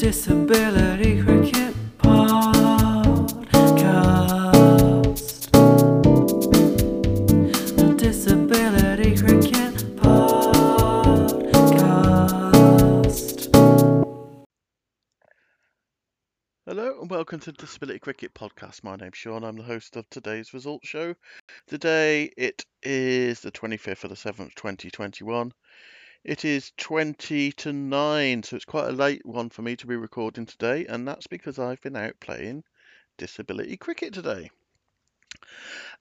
Disability Cricket Podcast. The Disability Cricket Podcast. Hello and welcome to Disability Cricket Podcast. My name's Sean. I'm the host of today's results show. Today it is the 25th of the 7th, 2021. It is 20 to 9, so it's quite a late one for me to be recording today, and that's because I've been out playing disability cricket today.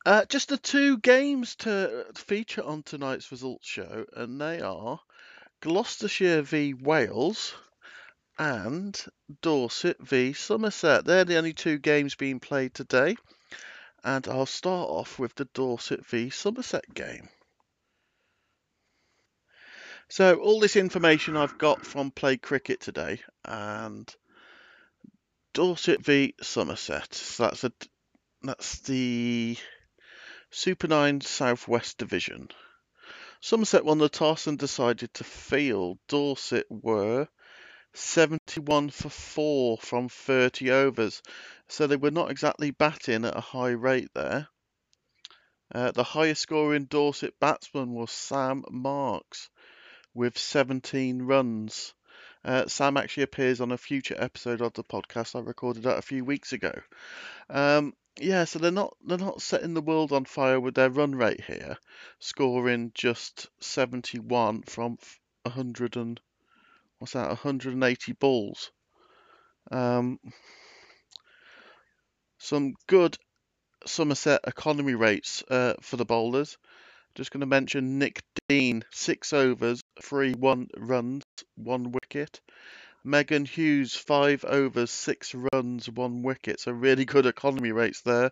Uh, just the two games to feature on tonight's results show, and they are Gloucestershire v Wales and Dorset v Somerset. They're the only two games being played today, and I'll start off with the Dorset v Somerset game. So all this information I've got from Play Cricket today, and Dorset v Somerset. So that's a that's the Super Nine Southwest Division. Somerset won the toss and decided to field. Dorset were 71 for 4 from 30 overs, so they were not exactly batting at a high rate there. Uh, the highest scoring Dorset batsman was Sam Marks with 17 runs. Uh, Sam actually appears on a future episode of the podcast. I recorded that a few weeks ago. Um, yeah, so they're not they're not setting the world on fire with their run rate here, scoring just 71 from 100 and what's that 180 balls. Um, some good Somerset economy rates uh, for the bowlers. Just going to mention Nick Dean, six overs, three one runs, one wicket. Megan Hughes, five overs, six runs, one wicket. So really good economy rates there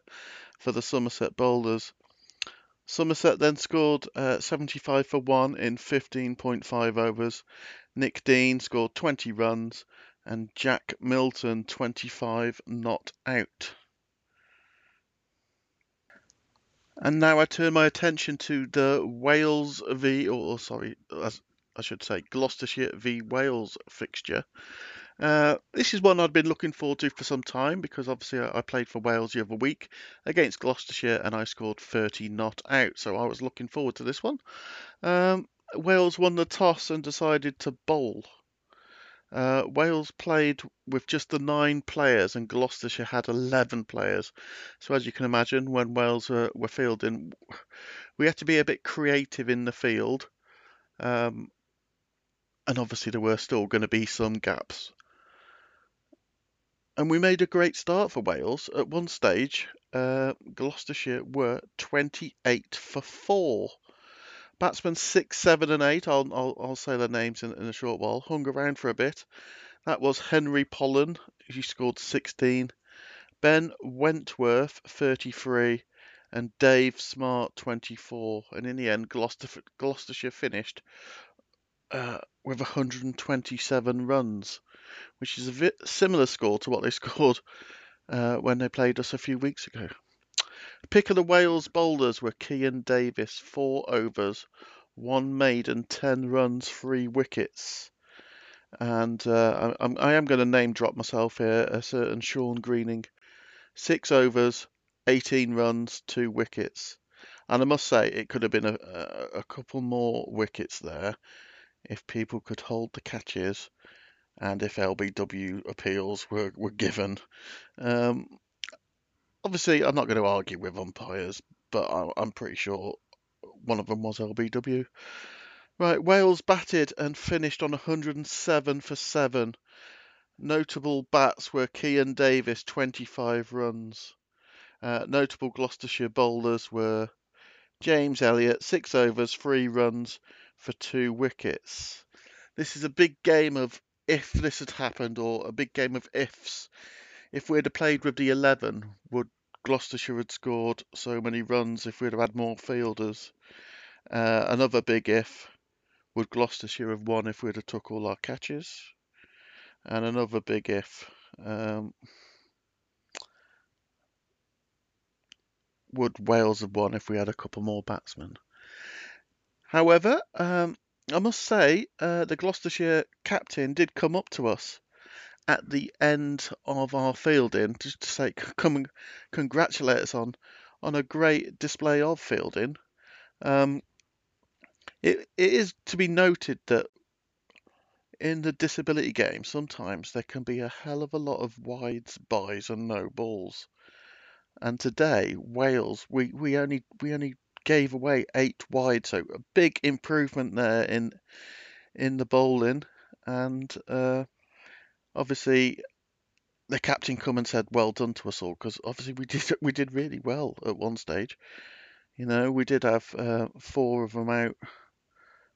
for the Somerset bowlers. Somerset then scored uh, 75 for one in 15.5 overs. Nick Dean scored 20 runs, and Jack Milton 25 not out. And now I turn my attention to the Wales v, or sorry, I should say, Gloucestershire v Wales fixture. Uh, this is one I'd been looking forward to for some time because obviously I played for Wales the other week against Gloucestershire and I scored 30 not out, so I was looking forward to this one. Um, Wales won the toss and decided to bowl. Uh, Wales played with just the nine players, and Gloucestershire had 11 players. So, as you can imagine, when Wales were, were fielding, we had to be a bit creative in the field. Um, and obviously, there were still going to be some gaps. And we made a great start for Wales. At one stage, uh, Gloucestershire were 28 for 4. Batsmen six, seven, and eight. I'll I'll, I'll say their names in, in a short while. Hung around for a bit. That was Henry Pollen. He scored 16. Ben Wentworth 33, and Dave Smart 24. And in the end, Gloucester, Gloucestershire finished uh, with 127 runs, which is a similar score to what they scored uh, when they played us a few weeks ago. Pick of the Wales bowlers were Kean Davis, four overs, one maiden, ten runs, three wickets. And uh, I'm, I am going to name drop myself here, a certain Sean Greening, six overs, 18 runs, two wickets. And I must say, it could have been a, a, a couple more wickets there if people could hold the catches and if LBW appeals were, were given. Um, obviously, I'm not going to argue with umpires, but I'm pretty sure one of them was LBW. Right, Wales batted and finished on 107 for 7. Notable bats were Kean Davis, 25 runs. Uh, notable Gloucestershire bowlers were James Elliott, 6 overs, 3 runs for 2 wickets. This is a big game of if this had happened, or a big game of ifs. If we'd have played with the 11, would Gloucestershire had scored so many runs if we'd have had more fielders. Uh, another big if, would Gloucestershire have won if we'd have took all our catches? And another big if, um, would Wales have won if we had a couple more batsmen? However, um, I must say, uh, the Gloucestershire captain did come up to us at the end of our fielding just to say come and congratulate us on on a great display of fielding. Um, it, it is to be noted that in the disability game, sometimes there can be a hell of a lot of wides, byes, and no balls. And today, Wales, we, we only we only gave away eight wide, so a big improvement there in in the bowling. And uh, obviously, the captain come and said, "Well done" to us all, because obviously we did we did really well at one stage. You know, we did have uh, four of them out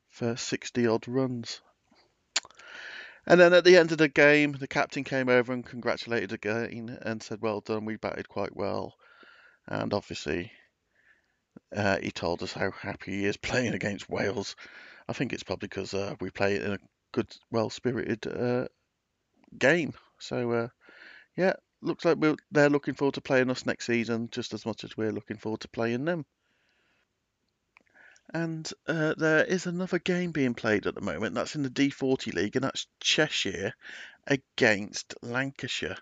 for 60 odd runs. And then at the end of the game, the captain came over and congratulated again and said, Well done, we batted quite well. And obviously, uh, he told us how happy he is playing against Wales. I think it's probably because uh, we play in a good, well spirited uh, game. So, uh, yeah, looks like we're, they're looking forward to playing us next season just as much as we're looking forward to playing them. And uh, there is another game being played at the moment. That's in the D40 League, and that's Cheshire against Lancashire.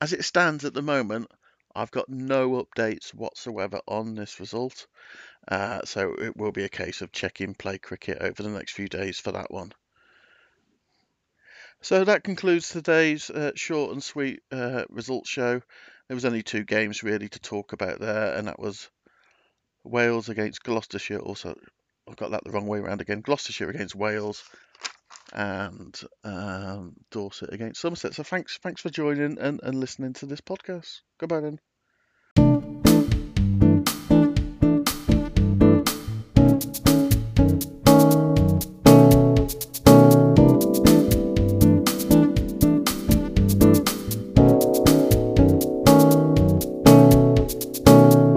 As it stands at the moment, I've got no updates whatsoever on this result. Uh, so it will be a case of checking play cricket over the next few days for that one. So that concludes today's uh, short and sweet uh, results show. There was only two games really to talk about there, and that was Wales against Gloucestershire. Also, I've got that the wrong way around again. Gloucestershire against Wales, and um, Dorset against Somerset. So thanks, thanks for joining and, and listening to this podcast. Goodbye then.